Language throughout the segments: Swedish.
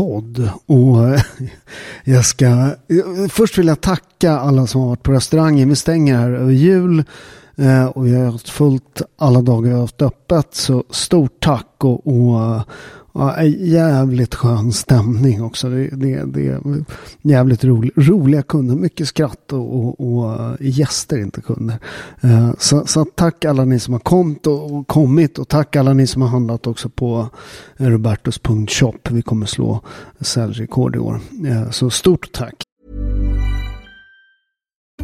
podd. Och eh, jag ska... Eh, först vill jag tacka alla som har varit på restaurangen. Vi stänger här över jul. Eh, och vi har haft fullt alla dagar vi har haft öppet. Så stort tack och, och Ja, jävligt skön stämning också. Det, det, det är jävligt rolig, roliga kunder. Mycket skratt och, och, och eh, gäster, inte kunder. Eh, så, så, tack alla ni som har kommit och, och, kommit. Och tack alla ni som har handlat också på robertus.shop. Vi kommer slå säljrekord i år. Eh, så stort tack.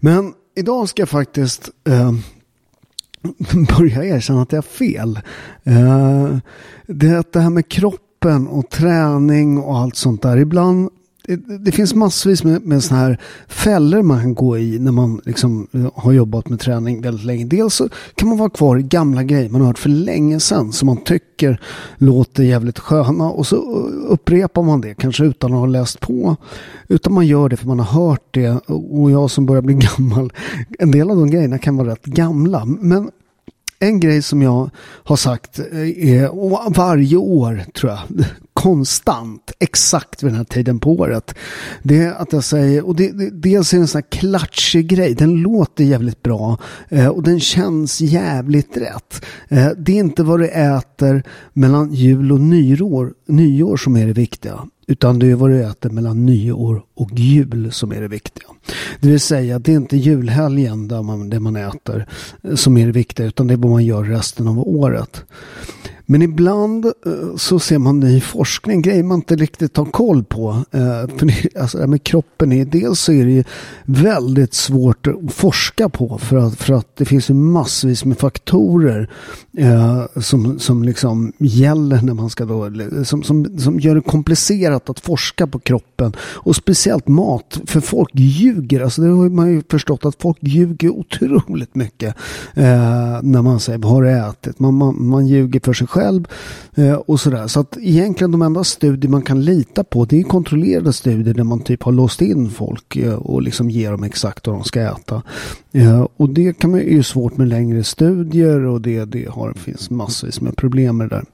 Men idag ska jag faktiskt eh, börja erkänna att jag har fel. Eh, det, det här med kroppen och träning och allt sånt där. Ibland det, finns massvis med, med sådana här fällor man kan gå i när man liksom har jobbat med träning väldigt länge. Dels så kan man vara kvar i gamla grejer man har hört för länge sedan som man tycker låter jävligt sköna och så upprepar man det, kanske utan att ha läst på. Utan man gör det för man har hört det och jag som börjar bli gammal, en del av de grejerna kan vara rätt gamla. Men en grej som jag har sagt eh, är varje år tror jag konstant exakt vid den här tiden på året. Det är att jag säger, och det, det, dels är det en sån här klatschig grej, den låter jävligt bra eh, och den känns jävligt rätt. Eh, det är inte vad du äter mellan jul och nyår, nyår som är det viktiga. Utan det är vad du äter mellan nyår och jul som är det viktiga. Det vill säga det är inte julhelgen där man, det man äter eh, som är det viktiga utan det är vad man gör resten av året. Men ibland eh, så ser man ny forskning, grejer man inte riktigt har koll på. Eh, för det, alltså, med kroppen är dels så är det väldigt svårt att forska på för att, för att det finns ju massvis med faktorer eh, som, som liksom gäller när man ska då, som, som, som gör det komplicerat att forska på kroppen och speciellt mat. För folk ljuger, alltså det har man ju förstått att folk ljuger otroligt mycket eh, när man säger vad har du ätit? Man, man, man ljuger för sig själv själv eh, och sådär. Så att egentligen de enda studier man kan lita på det är kontrollerade studier där man typ har låst in folk eh, och liksom ger dem exakt vad de ska äta. Eh, och det kan man ju svårt med längre studier och det, det har, finns massvis med problem med det där.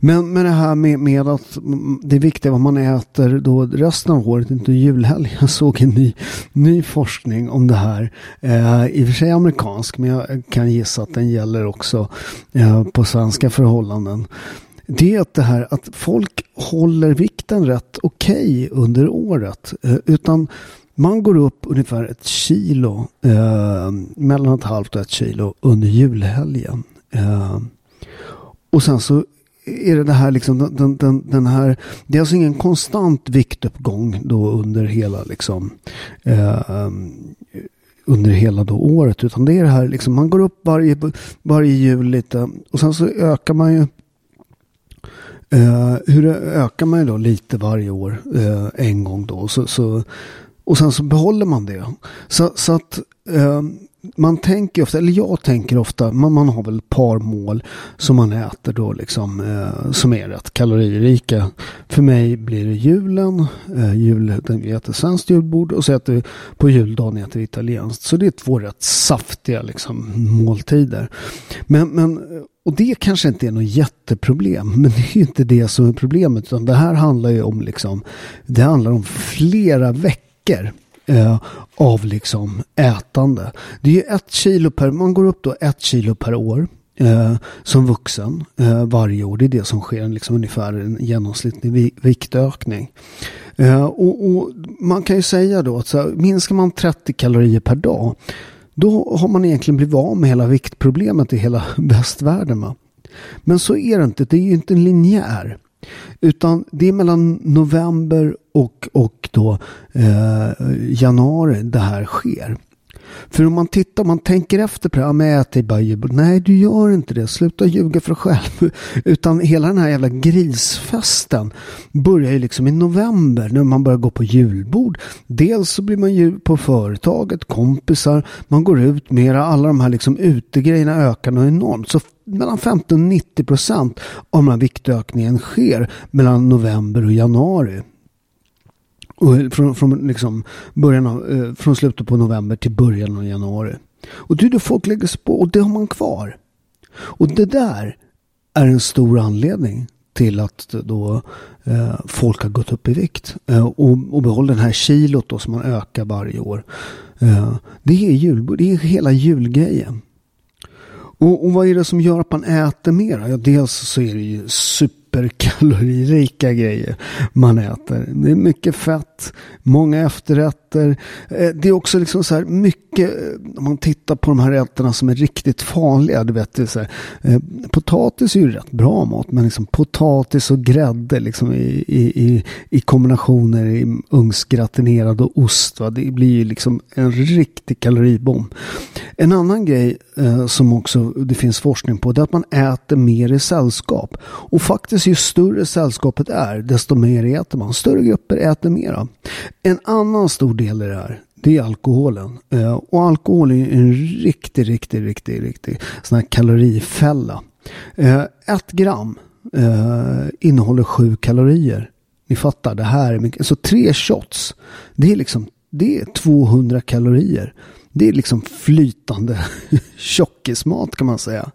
Men med det här med, med att det är viktigt vad man äter då resten av året, inte julhelg. Jag såg en ny, ny forskning om det här. Eh, I och för sig amerikansk, men jag kan gissa att den gäller också eh, på svenska förhållanden. Det är att det här att folk håller vikten rätt okej okay under året. Eh, utan man går upp ungefär ett kilo, eh, mellan ett halvt och ett kilo under julhelgen. Eh, och sen så är det det här liksom den, den, den här, det är alltså ingen konstant viktuppgång då under hela liksom eh, under hela då året utan det är det här liksom man går upp varje, varje jul lite och sen så ökar man ju eh, hur ökar man ju då lite varje år eh, en gång då så, så, och sen så behåller man det. Så, så att eh, man tänker ofta, eller jag tänker ofta, man, man har väl ett par mål som man äter då liksom eh, som är rätt kaloririka. För mig blir det julen, eh, jul, vi äter svenskt julbord och så äter vi på juldagen äter vi italienskt. Så det är två rätt saftiga liksom måltider. Men, men och det kanske inte är något jätteproblem, men det är ju inte det som är problemet. Utan det här handlar ju om liksom, det handlar om flera veckor eh, av liksom ätande. Det är ju ett kilo per, man går upp då ett kilo per år. Eh, som vuxen eh, varje år. Det är det som sker, liksom ungefär en genomsnittlig viktökning. Eh, och, och, man kan ju säga då att så här, minskar man 30 kalorier per dag då har man egentligen blivit av med hela viktproblemet i hela västvärlden. Va? Men så är det inte, det är ju inte en linjär. Utan det är mellan november och, och då, eh, januari det här sker. För om man tittar, om man tänker efter på det, här, men jag äter bara julbord. Nej, du gör inte det. Sluta ljuga för dig själv. Utan hela den här jävla grisfesten börjar ju liksom i november när man börjar gå på julbord. Dels så blir man ju på företaget, kompisar, man går ut mera, alla de här liksom utegrejerna ökar något enormt. Så mellan 15 och 90 procent av den här viktökningen sker mellan november och januari. Och från, från, liksom början av, eh, från slutet på november till början av januari. Och det är då folk lägger sig på och det har man kvar. Och det där är en stor anledning till att då eh, folk har gått upp i vikt. Eh, och, och behåller den här kilot då som man ökar varje år. Eh, det är jul, det är hela julgrejen. Och, och vad är det som gör att man äter mer? Ja, dels så är det ju super superkaloririka grejer man äter. Det är mycket fett, många efterrätter. Eh, det är också liksom så här mycket, eh, om man tittar på de här rätterna som är riktigt farliga. Du vet, det så här, eh, potatis är ju rätt bra mat, men liksom potatis och grädde liksom i, i, i, kombinationer i ugnsgratinerad och ost. Va? Det blir ju liksom en riktig kaloribomb. En annan grej eh, som också det finns forskning på det är att man äter mer i sällskap. Och faktiskt ju större sällskapet är desto mer äter man. Större grupper äter mera. En annan stor del i det här det är alkoholen. Eh, och alkohol är en riktig, riktig, riktig, riktig sån här kalorifälla. Eh, ett gram eh, innehåller sju kalorier. Ni fattar, det här är mycket. Så tre shots, det är liksom det är 200 kalorier. Det är liksom flytande tjockismat kan man säga.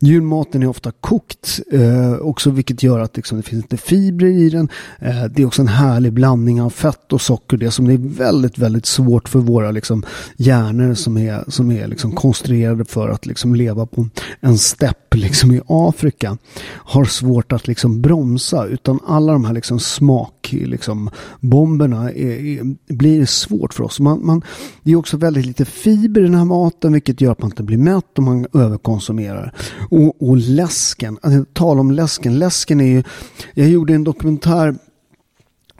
Julmaten är ofta kokt eh, också vilket gör att liksom, det finns inte fibrer i den. Eh, det är också en härlig blandning av fett och socker. Det som är väldigt, väldigt svårt för våra liksom, hjärnor som är, som är liksom, konstruerade för att liksom, leva på en stepp liksom, i Afrika. Har svårt att liksom, bromsa utan alla de här liksom, smakbomberna liksom, bomberna är, är, blir svårt för oss. Man, man, det är också väldigt lite fiber i den här maten vilket gör att man inte blir mätt och man överkonsumerar. Och, och läsken, alltså, tala om läsken. Läsken är ju, jag gjorde en dokumentär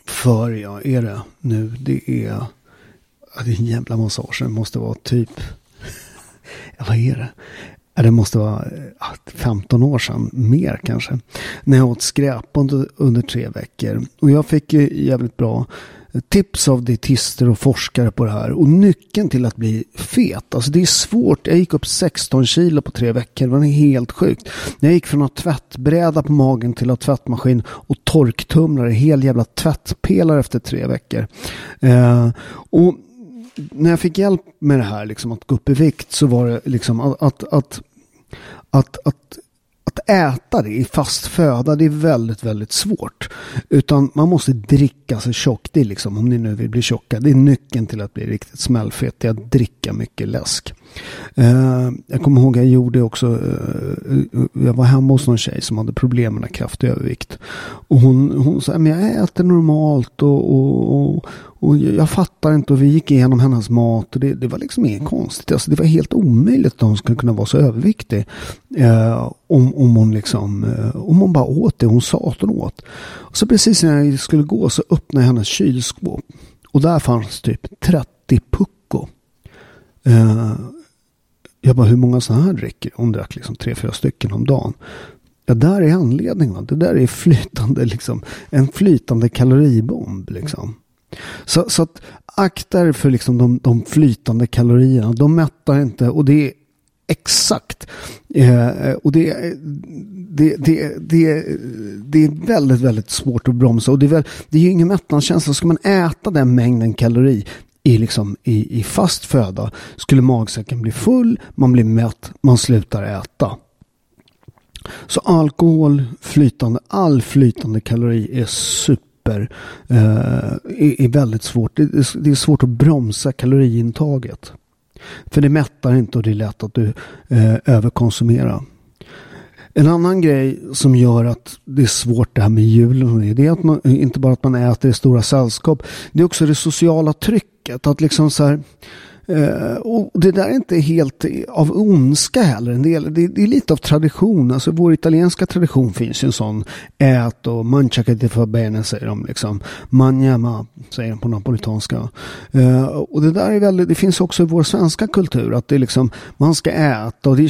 för, ja, är det nu, det är, det är en jävla massa år sedan, det måste vara typ, ja, vad är det? Det måste vara 15 år sedan, mer kanske. När jag åt skräp under, under tre veckor. Och jag fick ju jävligt bra tips av dietister och forskare på det här. Och nyckeln till att bli fet, alltså det är svårt. Jag gick upp 16 kilo på tre veckor, det var helt sjukt. Jag gick från att ha tvättbräda på magen till att ha tvättmaskin och torktumlare, hel jävla tvättpelare efter tre veckor. Eh, och när jag fick hjälp med det här, liksom att gå upp i vikt, så var det liksom att, att, att, att, att att äta det i fast föda, det är väldigt, väldigt svårt. Utan man måste dricka sig tjock. Det är liksom, om ni nu vill bli tjocka, det är nyckeln till att bli riktigt smällfet. Det är att dricka mycket läsk. Uh, jag kommer ihåg jag gjorde också, uh, jag var hemma hos någon tjej som hade problem med kraftig övervikt. Och hon, hon sa, men jag äter normalt och, och, och, och jag fattar inte och vi gick igenom hennes mat och det, det var liksom inget konstigt. Alltså det var helt omöjligt att hon skulle kunna vara så överviktig. Uh, om, om hon liksom, eh, om hon bara åt det hon sa att hon åt. Och så precis när jag skulle gå så öppnade jag hennes kylskåp. Och där fanns typ 30 pucko. Eh, jag bara, hur många sådana här dricker? Hon drack liksom tre, fyra stycken om dagen. Ja, där är anledningen. Det där är flytande, liksom, en flytande kaloribomb. Liksom. Så, så att akta er för liksom de, de flytande kalorierna. De mättar inte och det är exakt. Eh, och det, det, det, det, det är väldigt, väldigt svårt att bromsa. Och det är, väl, det är ju ingen mättnadskänsla. Ska man äta den mängden kalori i, liksom, i, i fast föda skulle magsäcken bli full, man blir mätt, man slutar äta. Så alkohol, flytande, all flytande kalori är super, eh, är, är, väldigt svårt. Det är, det är svårt att bromsa kaloriintaget. För det mättar inte och det är lätt att du eh, överkonsumerar. En annan grej som gör att det är svårt det här med julen det är att man, inte bara att man äter i stora sällskap. Det är också det sociala trycket. Att liksom så här, Eh, och det där är inte helt av ondska heller. En del, det, det, är lite av tradition. Alltså vår italienska tradition finns ju en sån. Ät och manchaca di ti fa bene säger de liksom. Manjama säger de på napolitanska. Eh, och det där är väldigt, det finns också i vår svenska kultur. Att det är liksom, man ska äta och det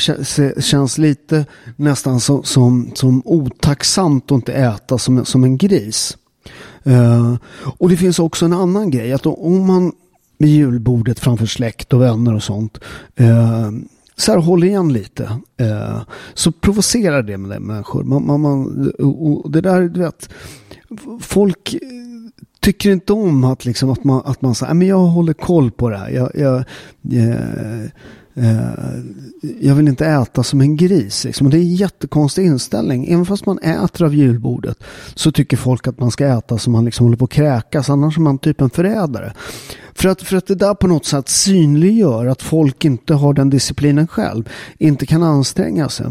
känns lite nästan som, som, som otacksamt att inte äta som, som en gris. Uh, och det finns också en annan grej. Att om man vid julbordet framför släkt och vänner och sånt. Eh, så här, håll igen lite. Eh, så provocerar det med människor. Man, man, man, och det där, du vet, folk tycker inte om att, liksom, att man, att man säger, men jag håller koll på det här. Jag, jag, jag, Eh, Eh, jag vill inte äta som en gris. Liksom. det är en jättekonstig inställning. Även fast man äter av julbordet så tycker folk att man ska äta som man liksom håller på att kräkas. Annars är man typ en förrädare. För att, för att det där på något sätt synliggör att folk inte har den disciplinen själv. Inte kan anstränga sig.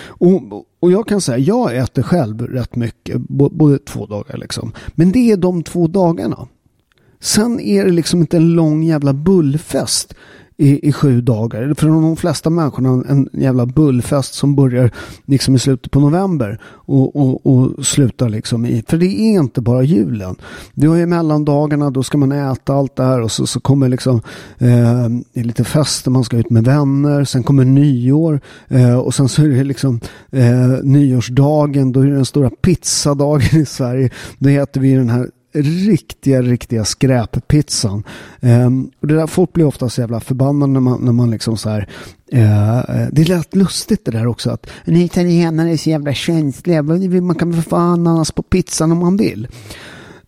Och, och jag kan säga, jag äter själv rätt mycket. Både två dagar liksom. Men det är de två dagarna. Sen är det liksom inte en lång jävla bullfest i, i sju dagar. För de flesta människorna en jävla bullfest som börjar liksom i slutet på november och, och, och slutar liksom i, för det är inte bara julen. Du har ju mellandagarna, då ska man äta allt det här och så, så kommer liksom eh, lite fester, man ska ut med vänner, sen kommer nyår eh, och sen så är det liksom eh, nyårsdagen, då är det den stora pizzadagen i Sverige. Då äter vi den här riktiga, riktiga skräppizzan. Um, och det där, folk blir ofta så jävla förbannade när man, när man liksom så här uh, det lät lustigt det där också att en italienare är så jävla känsliga. Man kan väl få ananas på pizzan om man vill.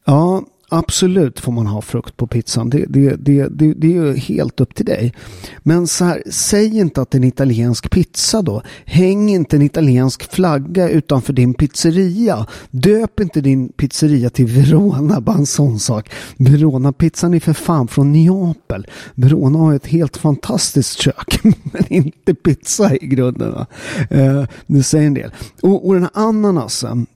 Ja, Absolut får man ha frukt på pizzan. Det, det, det, det, det är ju helt upp till dig. Men så här, säg inte att det är en italiensk pizza då. Häng inte en italiensk flagga utanför din pizzeria. Döp inte din pizzeria till Verona, bara en sån sak. Verona-pizzan är för fan från Neapel. Verona har ett helt fantastiskt kök, men inte pizza i grunden. Uh, eh, det säger en del. Och, och den här ananasen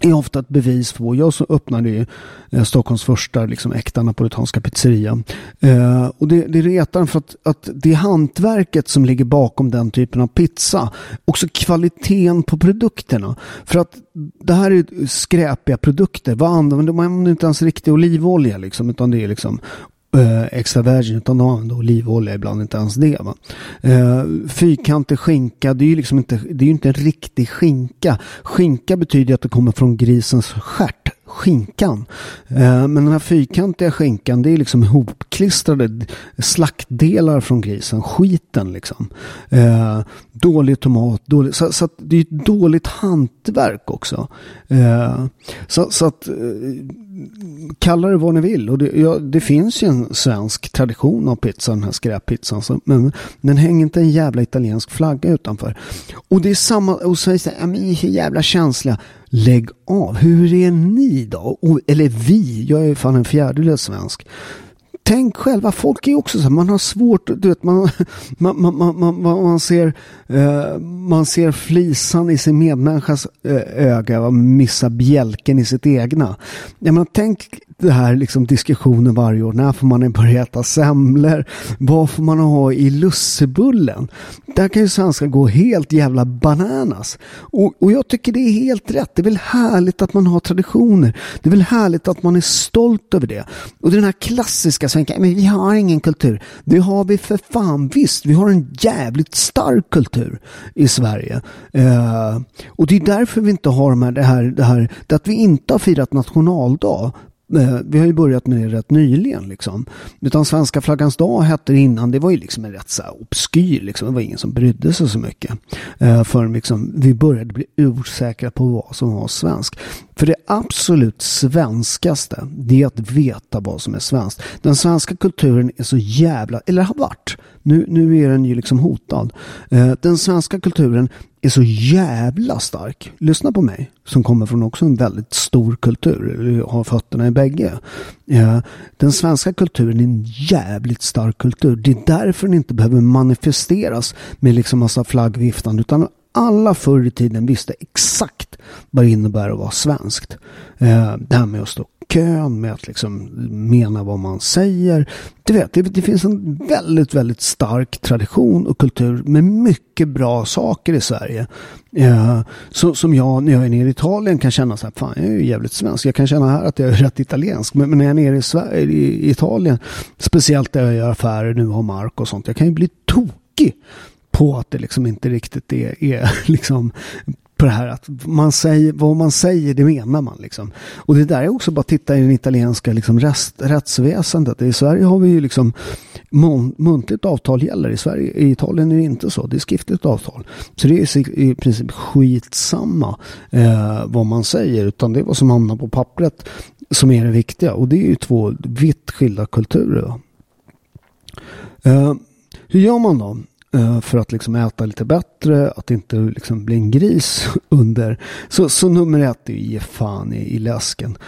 är ofta ett bevis på, jag så öppnade ju eh, Stockholms första liksom, äkta napolitanska pizzeria. Eh, och det, det retar för att, att det är hantverket som ligger bakom den typen av pizza. Också kvaliteten på produkterna. För att det här är skräpiga produkter. Vad använder man? använder inte ens riktig olivolja liksom, utan det är liksom eh, extra virgin utan de använder olivolja ibland inte ens det. Va? Eh, fyrkantig skinka det är ju liksom inte, det är inte en riktig skinka. Skinka betyder att det kommer från grisens stjärt skinkan. Eh, men den här fyrkantiga skinkan det är liksom ihopklistrade slaktdelar från grisen. Skiten liksom. Eh, dålig tomat. Dålig, så, så det är ett dåligt hantverk också. Eh, så, så att kalla det vad ni vill. Och det, ja, det finns ju en svensk tradition av pizza, den här skräppizzan. Så, men den hänger inte en jävla italiensk flagga utanför. Och det är samma, och så säger ja, ni är så jävla känsliga. Lägg av. Hur är ni då? Och, eller vi, jag är fan en fjärdedels svensk tänk själva, folk är också så här, man har svårt, du vet, man, man, man, man, man, man ser, eh, man ser flisan i sin medmänniskas eh, öga och missar bjälken i sitt egna. Jag menar, tänk den här liksom diskussionen varje år. När får man börja äta semlor? Vad får man ha i lussebullen? Där kan ju svenskar gå helt jävla bananas. Och, och jag tycker det är helt rätt. Det är väl härligt att man har traditioner. Det är väl härligt att man är stolt över det. Och den här klassiska svenskan, men vi har ingen kultur. Det har vi för fan visst. Vi har en jävligt stark kultur i Sverige. Eh, och det är därför vi inte har de här, det här, det här, det att vi inte har firat nationaldag Eh, vi har ju börjat med det rätt nyligen liksom. Utan svenska flaggans dag hette det innan, det var ju liksom en rätt så här obskyr liksom. Det var ingen som brydde sig så mycket. Eh, förrän liksom vi började bli osäkra på vad som var svensk. För det absolut svenskaste, det är att veta vad som är svenskt. Den svenska kulturen är så jävla, eller har varit, nu, nu är den ju liksom hotad. Eh, den svenska kulturen är så jävla stark. Lyssna på mig som kommer från också en väldigt stor kultur, eller har fötterna i bägge. Den svenska kulturen är en jävligt stark kultur. Det är därför den inte behöver manifesteras med liksom massa flaggviftande utan alla förr i tiden visste exakt vad det innebär att vara svenskt. Eh, det här med att stå kön, med att liksom mena vad man säger. Du vet, det, det, finns en väldigt, väldigt stark tradition och kultur med mycket bra saker i Sverige. Eh, så, som jag, när jag är nere i Italien, kan känna så här, fan jag är ju jävligt svensk. Jag kan känna här att jag är rätt italiensk. Men, men när jag är nere i, Sverige, i, Italien, speciellt där jag gör affärer nu, har mark och sånt, jag kan ju bli tokig på att det liksom inte riktigt är, är liksom på det här att man säger, vad man säger det menar man liksom. Och det där är också bara att titta i den italienska liksom rest, rättsväsendet. I Sverige har vi ju liksom muntligt avtal gäller. I, Sverige, I Italien är det inte så. Det är skriftligt avtal. Så det är i princip skitsamma eh, vad man säger utan det är vad som hamnar på pappret som är det viktiga. Och det är ju två vitt skilda kulturer. Eh, hur gör man då? Eh, för att liksom äta lite bättre, att inte liksom bli en gris under. Så, så nummer ett är ju ge fan i, i läsken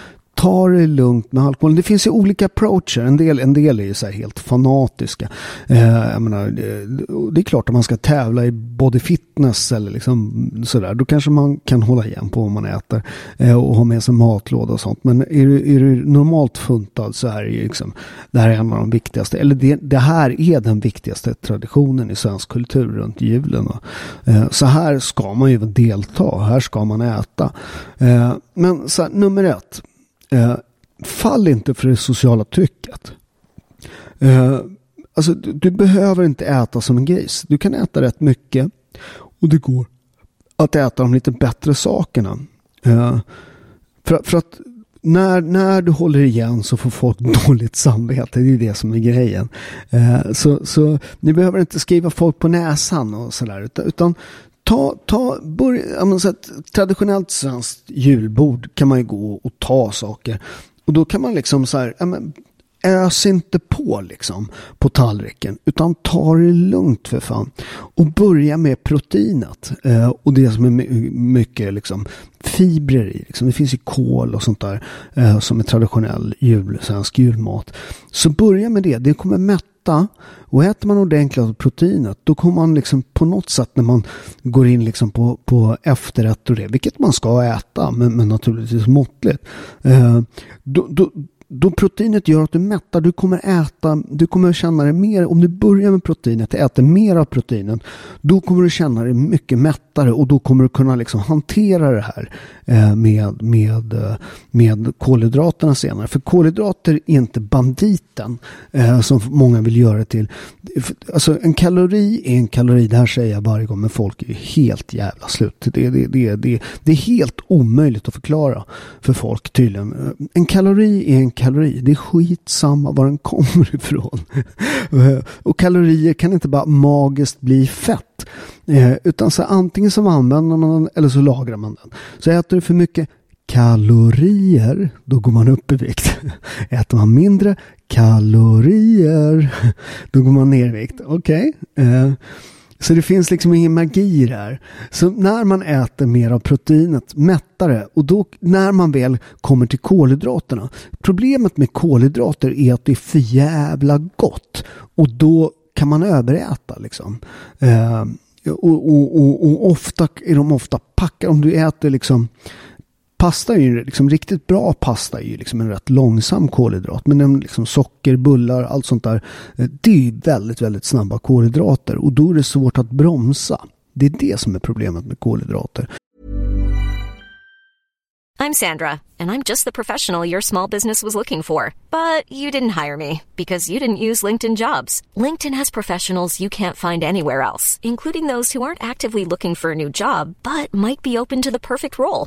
ta det lugnt med alkoholen. Det finns ju olika approacher. En del, en del är ju så helt fanatiska. Eh, jag menar, det, det, är klart att man ska tävla i body fitness eller liksom sådär. Då kanske man kan hålla igen på vad man äter eh, och ha med sig matlåda och sånt. Men är du, är du normalt funtad så är det ju liksom, det här är en av de viktigaste, eller det, det här är den viktigaste traditionen i svensk kultur runt julen. Eh, så här ska man ju delta, här ska man äta. Eh, men så här, nummer ett, Eh, fall inte för det sociala trycket. Eh, alltså, du, du, behöver inte äta som en gris. Du kan äta rätt mycket och det går att äta de lite bättre sakerna. Eh, för, för att när, när du håller igen så får folk dåligt samvete. Det är det som är grejen. Eh, så, så ni behöver inte skriva folk på näsan och sådär. Utan, utan ta, ta, börja, så att, traditionellt svenskt julbord kan man ju gå och ta saker. Och då kan man liksom så här, ja, men, ös inte på liksom på tallriken utan ta det lugnt för fan. Och börja med proteinet eh, och det som är mycket liksom fibrer i. Liksom. Det finns ju kol och sånt där eh, som är traditionell jul, svensk julmat. Så börja med det, det kommer mätta och äter man ordentligt av proteinet då kommer man liksom på något sätt när man går in liksom på, på efterrätt och det, vilket man ska äta men, men naturligtvis måttligt. Eh, då, då, då proteinet gör att du mättar, du kommer äta, du kommer känna dig mer, om du börjar med proteinet, äter mer av proteinen, då kommer du känna dig mycket mättare och då kommer du kunna liksom hantera det här eh, med, med, eh, med kolhydraterna senare. För kolhydrater är inte banditen eh, som många vill göra det till. Alltså en kalori är en kalori, det här säger jag varje gång, men folk är helt jävla slut. Det, det, det, det, det är helt omöjligt att förklara för folk tydligen. En kalori är en kalori. Det är skitsamma var den kommer ifrån. Eh, och kalorier kan inte bara magiskt bli fett. Eh, utan så antingen så använder man den eller så lagrar man den. Så äter du för mycket kalorier, då går man upp i vikt. Äter man mindre kalorier, då går man ner i vikt. Okej. Okay. Eh, så det finns liksom ingen magi där. Så när man äter mer av proteinet, mättare, och då när man väl kommer till kolhydraterna. Problemet med kolhydrater är att det är för jävla gott. Och då kan man överäta liksom. Eh, och, och, och, och, ofta är de ofta packade. Om du äter liksom pasta är ju liksom riktigt bra pasta är ju liksom en rätt långsam kolhydrat. Men den liksom socker, bullar, allt sånt där. Eh, det är ju väldigt, väldigt snabba kolhydrater och då är det svårt att bromsa. Det är det som är problemet med kolhydrater. I'm Sandra and I'm just the professional your small business was looking for. But you didn't hire me because you didn't use LinkedIn jobs. LinkedIn has professionals you can't find anywhere else, including those who aren't actively looking for a new job but might be open to the perfect role,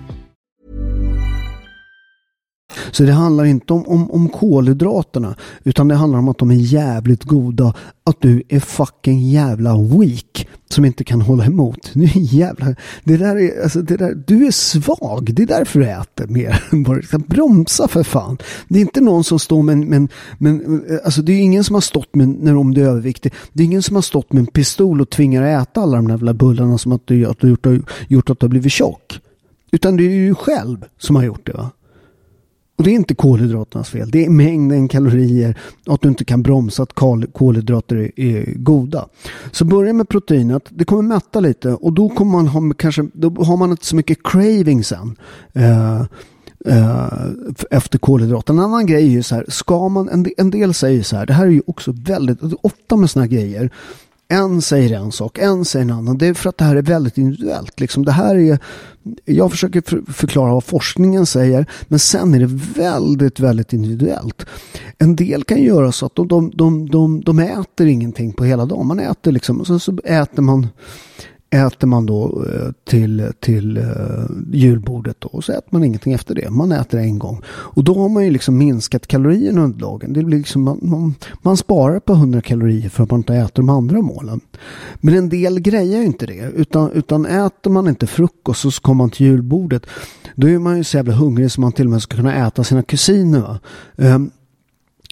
Så det handlar inte om, om, om kolhydraterna utan det handlar om att de är jävligt goda. Att du är fucking jävla weak som inte kan hålla emot. Nu jävla, det där är, alltså det där, du är svag. Det är därför du äter mer. Bromsa för fan. Det är inte någon som står med men, men alltså det är ingen som har stått med, när de är överviktig. Det är ingen som har stått med en pistol och tvingar att äta alla de där jävla bullarna som att du, att du gjort, gjort att du har blivit tjock. Utan det är ju själv som har gjort det va. Och det är inte kolhydraternas fel. Det är mängden kalorier och att du inte kan bromsa att kolhydrater är, är goda. Så börja med proteinet. Det kommer mätta lite och då kommer man ha kanske, då har man inte så mycket craving sen. Uh, eh, Uh, eh, efter kolhydrater. En annan grej är ju så här, ska man, en, en del säger så här, det här är ju också väldigt, ofta med såna här grejer, en säger en sak, en säger en annan. Det är för att det här är väldigt individuellt. Liksom det här är, jag försöker förklara vad forskningen säger, men sen är det väldigt, väldigt individuellt. En del kan göra så att de, de, de, de, de äter ingenting på hela dagen. Man äter liksom, och så, så äter man äter man då eh, till, till eh, julbordet då, och så äter man ingenting efter det. Man äter en gång. Och då har man ju liksom minskat kalorierna under dagen. Det blir liksom, man, man, man, sparar på 100 kalorier för att man inte äter de andra målen. Men en del grejer ju inte det. Utan, utan äter man inte frukost och så kommer man till julbordet. Då är man ju så jävla hungrig så man till och med ska kunna äta sina kusiner. Um,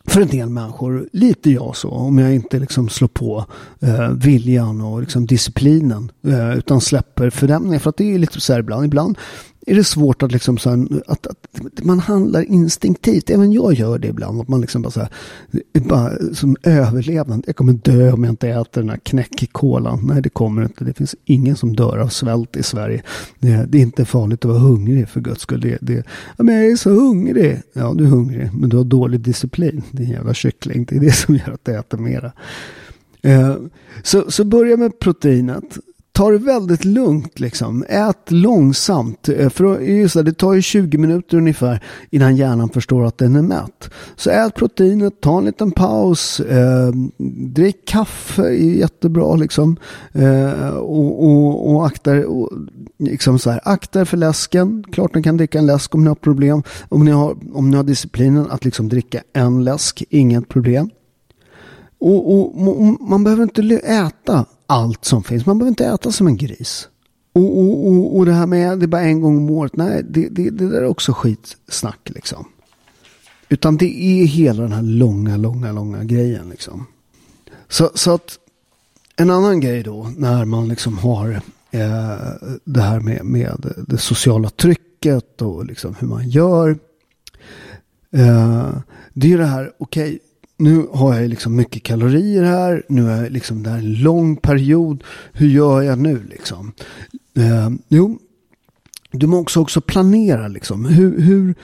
för en del människor, lite jag så, om jag inte liksom slår på eh, viljan och liksom disciplinen eh, utan släpper fördämningen. För att det är lite så här ibland. Ibland är det svårt att liksom så här, att, att, man handlar instinktivt. Även jag gör det ibland. Att man liksom bara så här, bara som överlevnad. Jag kommer dö om jag inte äter den här knäckkolan. Nej, det kommer inte. Det finns ingen som dör av svält i Sverige. Det, det är inte farligt att vara hungrig för guds skull. Det, det, ja, men jag är så hungrig. Ja, du är hungrig, men du har dålig disciplin. din jävla kyckling. Det är det som gör att du äter mera. Eh, så, så börja med proteinet ta det väldigt lugnt liksom. Ät långsamt. Eh, för just det, det tar ju 20 minuter ungefär innan hjärnan förstår att den är mätt. Så ät proteinet, ta en liten paus, eh, drick kaffe är jättebra liksom. Eh, och, och, och akta och, liksom så här, akta för läsken. Klart ni kan dricka en läsk om ni har problem. Om ni har, om ni har disciplinen att liksom dricka en läsk, inget problem. Och, och, man behöver inte äta allt som finns. Man behöver inte äta som en gris. Och, och, och, och det här med det är bara en gång om året. Nej, det, det, det där är också skitsnack liksom. Utan det är hela den här långa, långa, långa grejen liksom. Så, så att en annan grej då när man liksom har eh, det här med, med det sociala trycket och liksom hur man gör. Eh, det är ju det här, okej, okay, nu har jag liksom mycket kalorier här. Nu är liksom det här en lång period. Hur gör jag nu liksom? Eh, jo, du måste också planera liksom. Hur, hur,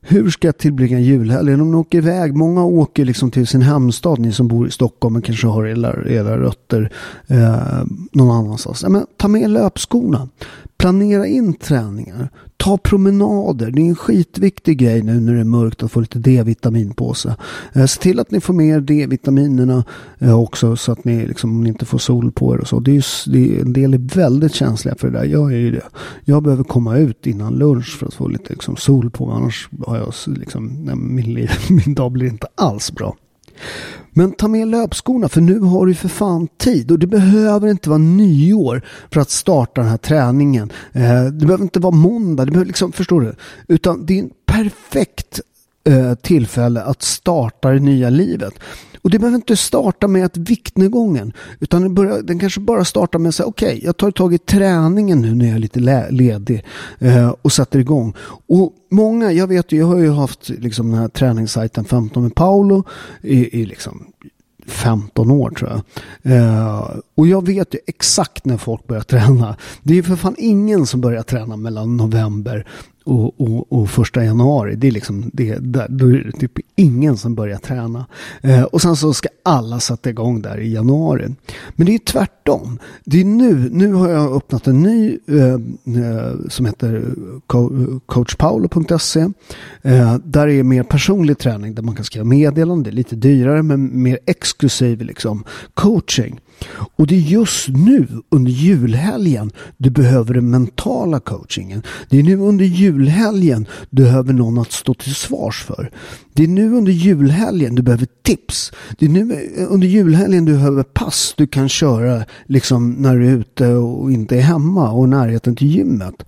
hur ska jag tillbringa julhelgen? Om ni åker iväg, många åker liksom till sin hemstad, ni som bor i Stockholm och kanske har era, era rötter eh, någon annanstans. Ja, men, ta med löpskorna. Planera in träningar. Ta promenader. Det är en skitviktig grej nu när det är mörkt att få lite D-vitamin på sig. Eh, se till att ni får med er D-vitaminerna eh, också så att ni, liksom, ni inte får sol på er och så. Det är, ju, det är, en del är väldigt känsliga för det där. Jag är ju det. Jag behöver komma ut innan lunch för att få lite liksom, sol på mig. Annars har jag liksom, min, liv, min dag blir inte alls bra. Men ta med löpskorna för nu har du för fan tid och det behöver inte vara nyår för att starta den här träningen. Eh, det behöver inte vara måndag, det behöver liksom, förstår du? Utan det är en perfekt eh, tillfälle att starta det nya livet. Och det behöver inte starta med att viktnedgången. Utan den, börjar, den kanske bara startar med att säga okej, okay, jag tar tag i träningen nu när jag är lite ledig. Eh, och sätter igång. Och många, jag vet ju, jag har ju haft liksom den här träningssajten 15 med Paolo i, i liksom 15 år tror jag. Eh, och jag vet ju exakt när folk börjar träna. Det är ju för fan ingen som börjar träna mellan november och, och, och första januari. Det är liksom det, där, då är det typ ingen som börjar träna. Eh, och sen så ska alla sätta igång där i januari. Men det är tvärtom. Det är nu, nu har jag öppnat en ny eh, eh som heter coachpaolo.se. Eh, där är mer personlig träning där man kan skriva meddelanden. Det är lite dyrare men mer exklusiv liksom coaching. Och det är just nu under julhelgen du behöver den mentala coachingen. Det är nu under julhelgen du behöver någon att stå till svars för. Det är nu under julhelgen du behöver tips. Det är nu under julhelgen du behöver pass du kan köra liksom när du är ute och inte är hemma och närheten till gymmet.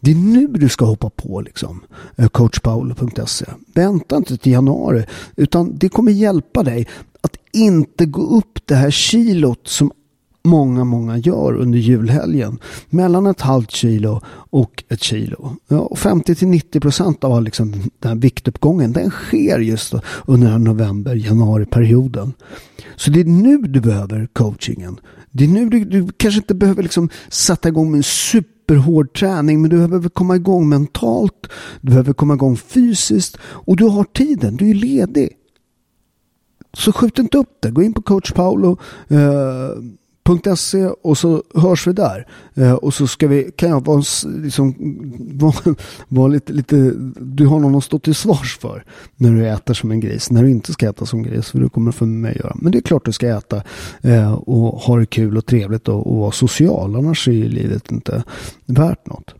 Det är nu du ska hoppa på liksom eh, coachpaolo.se. Vänta inte till januari utan det kommer hjälpa dig inte gå upp det här kilot som många, många gör under julhelgen. Mellan ett halvt kilo och ett kilo. Ja, 50-90 procent av liksom den här viktuppgången den sker just under november, januari perioden. Så det är nu du behöver coachingen. Det är nu du, du kanske inte behöver liksom sätta igång med en superhård träning men du behöver komma igång mentalt. Du behöver komma igång fysiskt och du har tiden. Du är ledig. Så skjut inte upp det. Gå in på coachpaolo.se eh, och så hörs vi där. Eh, och så ska vi, kan jag vara, liksom, vara, vara lite, lite, du har någon att stå till svars för när du äter som en gris. När du inte ska äta som gris, för det kommer för mig att göra. Men det är klart du ska äta eh, och ha det kul och trevligt och, och vara social. Annars är ju livet inte värt något.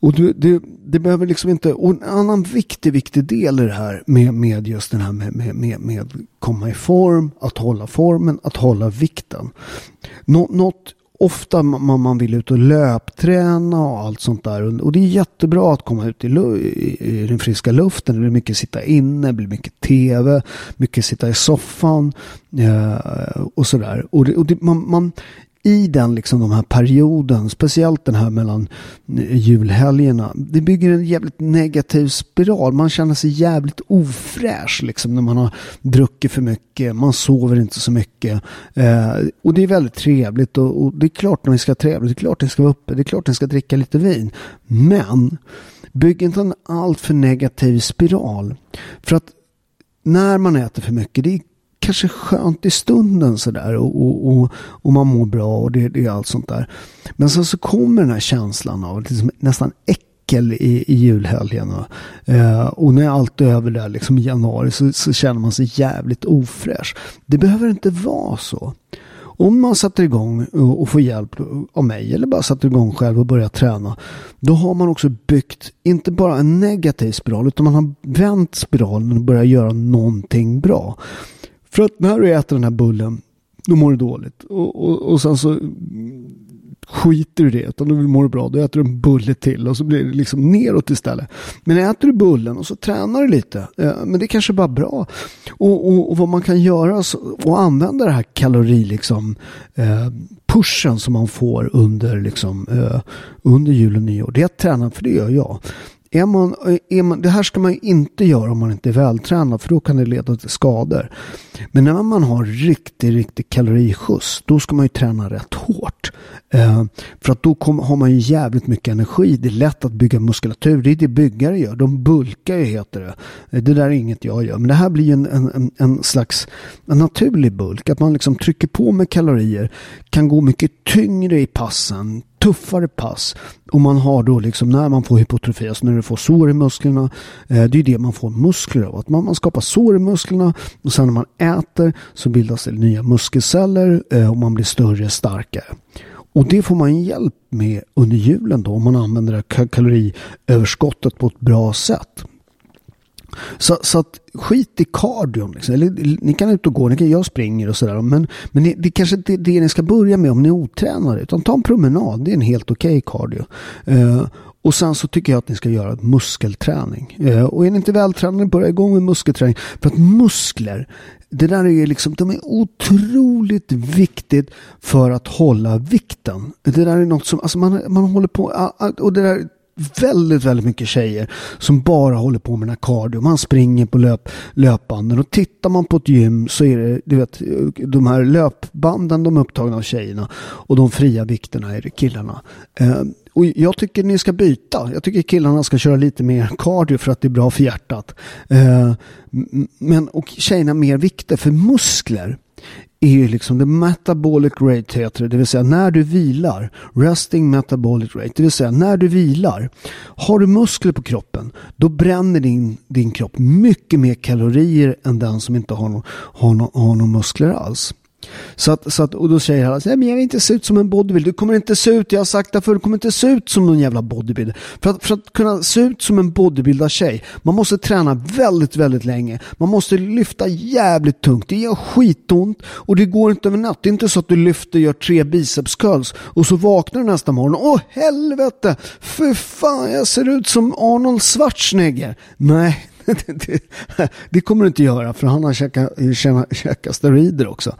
Och du, det, det behöver liksom inte, och en annan viktig, viktig del i det här med, med just den här med, med, med, med komma i form, att hålla formen, att hålla vikten. Nå, något ofta man, man vill ut och löpträna och allt sånt där. Och det är jättebra att komma ut i, i, i den friska luften. Det blir mycket sitta inne, det blir mycket tv, mycket sitta i soffan eh, och sådär. Och, det, och det, man, man, i den liksom de här perioden, speciellt den här mellan eh, julhelgerna, det bygger en jävligt negativ spiral. Man känner sig jävligt ofräsch liksom när man har druckit för mycket, man sover inte så mycket. Eh, och det är väldigt trevligt och, och, det är klart när vi ska ha trevligt, det är klart att ni ska vara uppe, det är klart att ni ska dricka lite vin. Men bygg inte en alltför negativ spiral. För att när man äter för mycket, det är kanske skönt i stunden sådär och, och, och, och, man mår bra och det, det är allt sånt där. Men sen så kommer den här känslan av liksom nästan äckel i, i julhelgen. Och, eh, och när allt är över där liksom i januari så, så känner man sig jävligt ofräsch. Det behöver inte vara så. Om man sätter igång och får hjälp av mig eller bara sätter igång själv och börjar träna. Då har man också byggt, inte bara en negativ spiral, utan man har vänt spiralen och börjat göra någonting bra. För att när du äter den här bullen, då mår du dåligt. Och, och, och sen så skiter du i det, utan du mår bra, då äter du en bulle till och så blir det liksom neråt istället. Men äter du bullen och så tränar du lite, eh, men det är kanske bara bra. Och, och, och vad man kan göra och använda det här kalori liksom, eh, pushen som man får under, liksom, eh, under jul och nyår, det är att träna, för det gör jag. Är man, är man, det här ska man inte göra om man inte är vältränad för då kan det leda till skador. Men när man har riktig, riktig kaloriskjuts då ska man ju träna rätt hårt. Eh, för att då kom, har man ju jävligt mycket energi. Det är lätt att bygga muskulatur. Det är det byggare gör. De bulkar ju heter det. Eh, det där är inget jag gör. Men det här blir en, en, en slags en naturlig bulk. Att man liksom trycker på med kalorier. Kan gå mycket tyngre i passen tuffare pass. Och man har då liksom när man får hypotrofi, alltså när du får sår i musklerna. Eh, det är det man får muskler av. Att man, man skapar sår i musklerna och sen när man äter så bildas det nya muskelceller eh, och man blir större, starkare. Och det får man hjälp med under julen då om man använder det här kaloriöverskottet på ett bra sätt. Så, så att skit i kardion. Liksom. Eller, ni kan ut och gå, ni kan, jag springer och sådär. Men, men det, det kanske inte är det ni ska börja med om ni är otränade. Utan ta en promenad, det är en helt okej okay cardio. Uh, och sen så tycker jag att ni ska göra muskelträning. Eh, och är ni inte vältränade, börja igång med muskelträning. För att muskler, det där är liksom, de är otroligt viktigt för att hålla vikten. Det där är något som, alltså man, man håller på, och det där väldigt, väldigt mycket tjejer som bara håller på med den här cardio. Man springer på löp, löpbanden och tittar man på ett gym så är det, du vet, de här löpbanden de är upptagna av tjejerna och de fria vikterna är det killarna. Eh, och jag tycker ni ska byta. Jag tycker killarna ska köra lite mer cardio för att det är bra för hjärtat. Eh, men, och tjejerna mer vikter för muskler är ju liksom the metabolic rate heter det, det vill säga när du vilar. Resting metabolic rate, det vill säga när du vilar. Har du muskler på kroppen, då bränner din, din kropp mycket mer kalorier än den som inte har, no, har, no, har några muskler alls. Så att, så att, och då säger han, men jag vill inte se ut som en bodybuilder. Du kommer inte se ut, jag har sagt det förr, du kommer inte se ut som någon jävla bodybuilder. För att, för att kunna se ut som en bodybuilder tjej, man måste träna väldigt, väldigt länge. Man måste lyfta jävligt tungt. Det gör skitont och det går inte över natt. Det är inte så att du lyfter, gör tre biceps curls och så vaknar du nästa morgon. Åh helvete! För fan, jag ser ut som Arnold Schwarzenegger. Nej, det, det, kommer du inte göra för han har käkat, steroider också.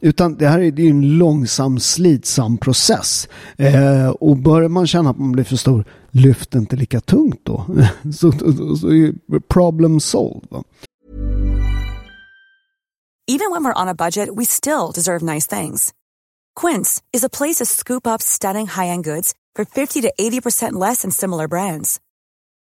Utan det här är, det är en långsam slitsam process. Eh, och börjar man känna att man blir för stor, lyft inte lika tungt då. så, så, så är problem solved. Va? Even when we're on a budget we still deserve nice things. Quince is a place to scoop up stunning high-end goods for 50 to 80% less than similar brands.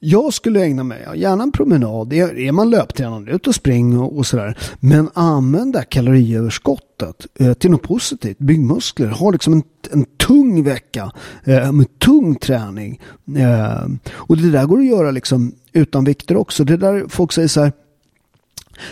Jag skulle ägna mig, gärna en promenad, är man löptränande, ut och spring och, och sådär. Men använda kaloriöverskottet eh, till något positivt. Bygg muskler, ha liksom en, en tung vecka eh, med tung träning. Eh, och det där går att göra liksom utan vikter också. Det där folk säger så här,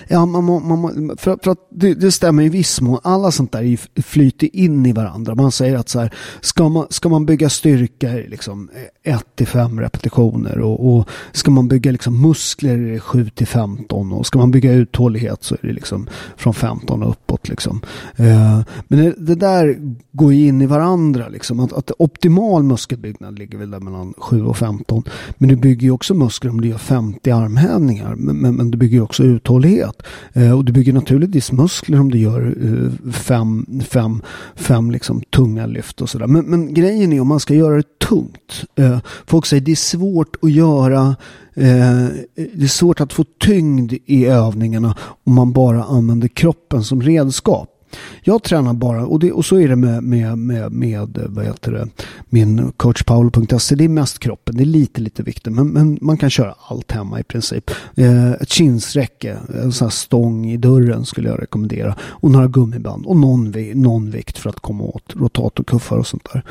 Ja, man, man, man, för, för att det, det, stämmer i viss mån. Alla sånt där flyter in i varandra. Man säger att så här, ska, man, ska man bygga styrka liksom 1 5 repetitioner och, och, ska man bygga liksom muskler 7 15 och ska man bygga uthållighet så är det liksom från 15 och uppåt. Liksom. Eh, men det, det, där går ju in i varandra. Liksom. Att, att optimal muskelbyggnad ligger väl där mellan 7 och 15. Men du bygger ju också muskler om du gör 50 armhävningar. Men, men, men du bygger också uthållighet uthållighet. Eh, och du bygger naturligtvis muskler om du gör eh, fem, fem, fem liksom tunga lyft och sådär. Men, men grejen är om man ska göra det tungt. Eh, folk säger det är svårt att göra eh, det är svårt att få tyngd i övningarna om man bara använder kroppen som redskap. Jag tränar bara, och, det, och så är det med, med, med, med vad heter det, min coachpaolo.se. Det är mest kroppen, det är lite, lite vikter. Men, men man kan köra allt hemma i princip. Eh, ett kinsräcke, en sån här stång i dörren skulle jag rekommendera. Och några gummiband och någon, någon vikt för att komma åt rotatorkuffar och sånt där.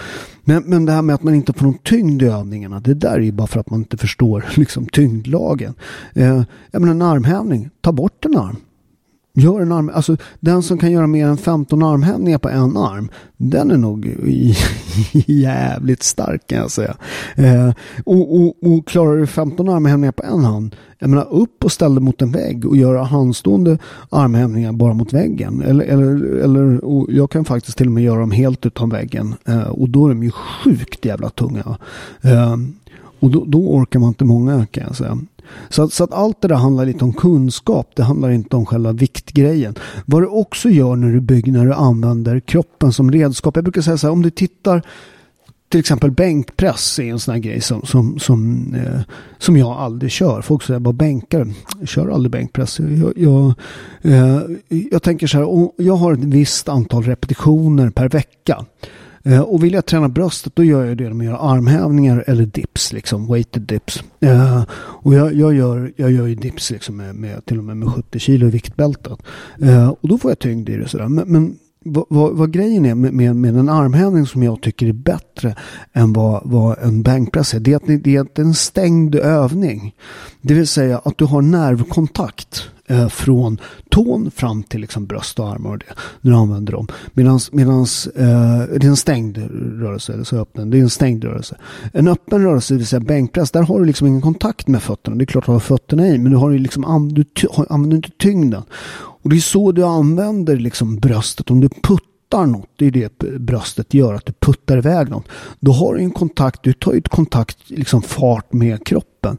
Men, men det här med att man inte får någon tyngd i övningarna, det där är ju bara för att man inte förstår liksom, tyngdlagen. Eh, jag menar en armhävning, ta bort en arm. Gör en arm, alltså den som kan göra mer än 15 armhävningar på en arm, den är nog jävligt stark kan jag säga. Eh, och, och, och, klarar du 15 armhävningar på en hand, jag menar upp och ställ dig mot en vägg och göra handstående armhävningar bara mot väggen. Eller, eller, eller jag kan faktiskt till och med göra dem helt utan väggen eh, och då är de ju sjukt jävla tunga. Eh, och då, då orkar man inte många kan jag säga. Så att, så att allt det där handlar lite om kunskap. Det handlar inte om själva viktgrejen. Vad du också gör när du bygger, när du använder kroppen som redskap. Jag brukar säga så här, om du tittar till exempel bänkpress är en sån här grej som, som, som, eh, som jag aldrig kör. Folk säger bara bänkar. Jag kör aldrig bänkpress. Jag, jag, eh, jag tänker så här, jag har ett visst antal repetitioner per vecka. Eh, och vill jag träna bröstet då gör jag det med att göra armhävningar eller dips, liksom weighted dips. Eh, och jag, jag, gör, jag gör ju dips liksom med, med, till och med med 70 kilo i viktbältet. Eh, och då får jag tyngd i det sådär. Men, men vad, vad, vad, grejen är med, med, med, en armhävning som jag tycker är bättre än vad, vad en bänkpress är, det är, att det är en stängd övning. Det vill säga att du har nervkontakt eh, från tån fram till liksom bröst och armar och det. När du använder dem. Medans, medans eh, det är en stängd rörelse, eller så öppen. Det är en stängd rörelse. En öppen rörelse, det vill säga bänkpress, där har du liksom ingen kontakt med fötterna. Det är klart att du har fötterna i, men du har ju liksom, du ty, använder inte tyngden. Och det är så du använder liksom bröstet. Om du puttar något, det är det bröstet gör, att du puttar iväg något. Då har du en kontakt, du tar ju ett kontakt, liksom fart med kroppen.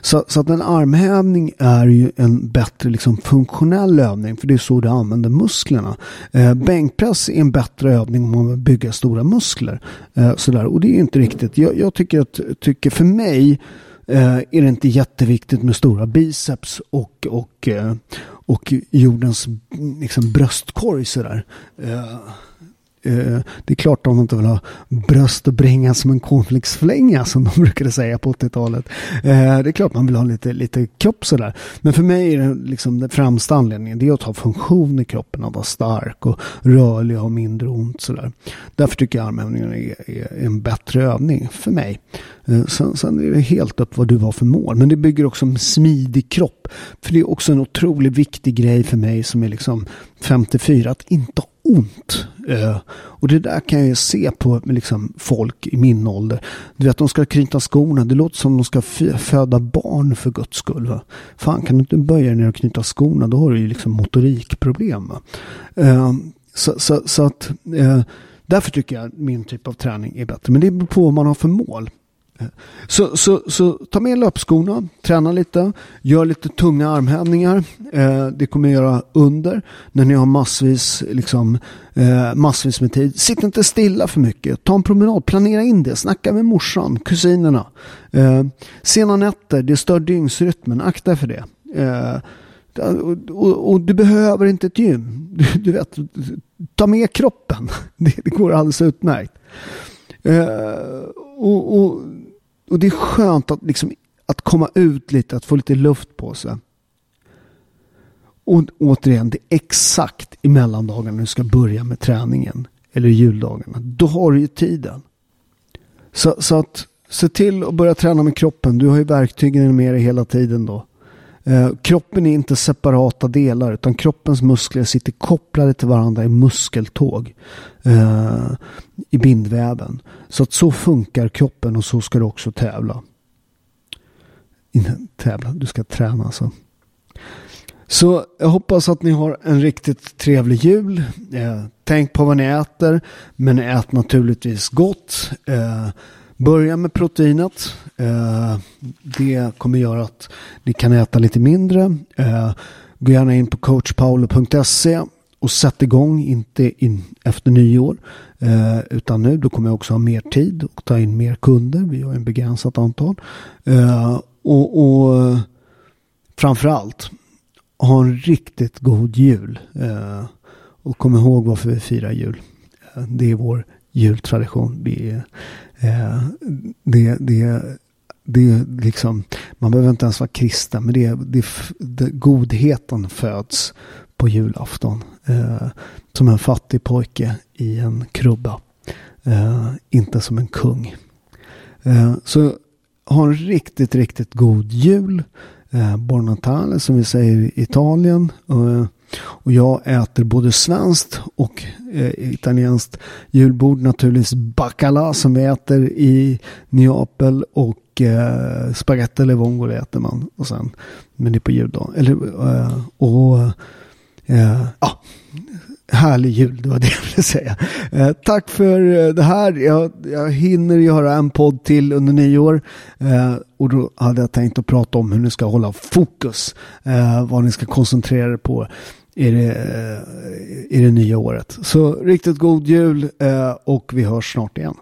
Så, så att en armhävning är ju en bättre liksom funktionell övning, för det är så du använder musklerna. Eh, bänkpress är en bättre övning om man vill bygga stora muskler. Eh, sådär. Och det är inte riktigt, jag, jag tycker att, tycker för mig, Eh, är det inte jätteviktigt med stora biceps och, och, eh, och jordens liksom, bröstkorg sådär. Eh, Eh, det är klart de inte vill ha bröst och bringa som en cornflakesflänga som de brukade säga på 80-talet. Eh, det är klart man vill ha lite, lite kropp sådär. Men för mig är det liksom den främsta anledningen det är att ha funktion i kroppen, att vara stark och rörlig och ha mindre ont sådär. Därför tycker jag armhävningar är, är en bättre övning för mig. Eh, sen, sen, är det helt upp vad du har för mål. Men det bygger också en smidig kropp. För det är också en otroligt viktig grej för mig som är liksom 54. Att inte ha ont. Eh, och det där kan jag se på liksom, folk i min ålder. Du vet, de ska knyta skorna. Det låter som de ska föda barn för guds skull. Va? Fan, kan du inte böja dig ner och knyta skorna? Då har du ju liksom motorikproblem. Uh, så, så, så, att eh, därför tycker jag min typ av träning är bättre. Men det beror på vad man har för mål. Så, så, så ta med löpskorna, träna lite, gör lite tunga armhävningar. Eh, det kommer göra under när ni har massvis, liksom, eh, massvis med tid. Sitt inte stilla för mycket. Ta en promenad, planera in det. Snacka med morsan, kusinerna. Eh, sena nätter, det stör dygnsrytmen. Akta för det. Eh, och, och, och, du behöver inte ett gym. Du, du, vet, ta med kroppen. Det, det går alldeles utmärkt. Eh, och, och det är skönt att, liksom, att komma ut lite, att få lite luft på sig. Och återigen, det är exakt i mellandagarna när du ska börja med träningen. Eller juldagarna. Då har du ju tiden. Så, så att se till att börja träna med kroppen. Du har ju verktygen med dig hela tiden då. Eh, kroppen är inte separata delar utan kroppens muskler sitter kopplade till varandra i muskeltåg eh, i bindväven. Så att så funkar kroppen och så ska du också tävla. Inte tävla, du ska träna alltså. Så jag hoppas att ni har en riktigt trevlig jul. Eh, tänk på vad ni äter, men ät naturligtvis gott. Eh, Börja med proteinet. Eh, det kommer göra att ni kan äta lite mindre. Eh, gå gärna in på coachpaolo.se och sätt igång, inte in efter nyår, eh, utan nu. Då kommer jag också ha mer tid och ta in mer kunder. Vi har en begränsat antal. Eh, och, och framförallt, ha en riktigt god jul. och kom ihåg varför vi firar jul. det är vår jultradition. Vi Eh, det, det, det liksom, man behöver inte ens vara kristen, men det, det, det godheten föds på julafton. Eh, som en fattig pojke i en krubba. Eh, inte som en kung. Eh, så ha en riktigt, riktigt god jul. Eh, Buon Natale som vi säger i Italien. Eh, och jag äter både svenskt och eh, italienskt julbord. Naturligtvis bacala som vi äter i Neapel och eh, spaghetti eller vongole äter man. Och sen, men det är på juldagen. Eller, eh, och eh, ja, härlig jul, det var det jag ville säga. Eh, tack för eh, det här. Jag, jag hinner göra en podd till under nyår. Eh, och då hade jag tänkt att prata om hur ni ska hålla fokus. Eh, vad ni ska koncentrera er på i det, eh, i det nya året. Så riktigt god jul eh, och vi hörs snart igen.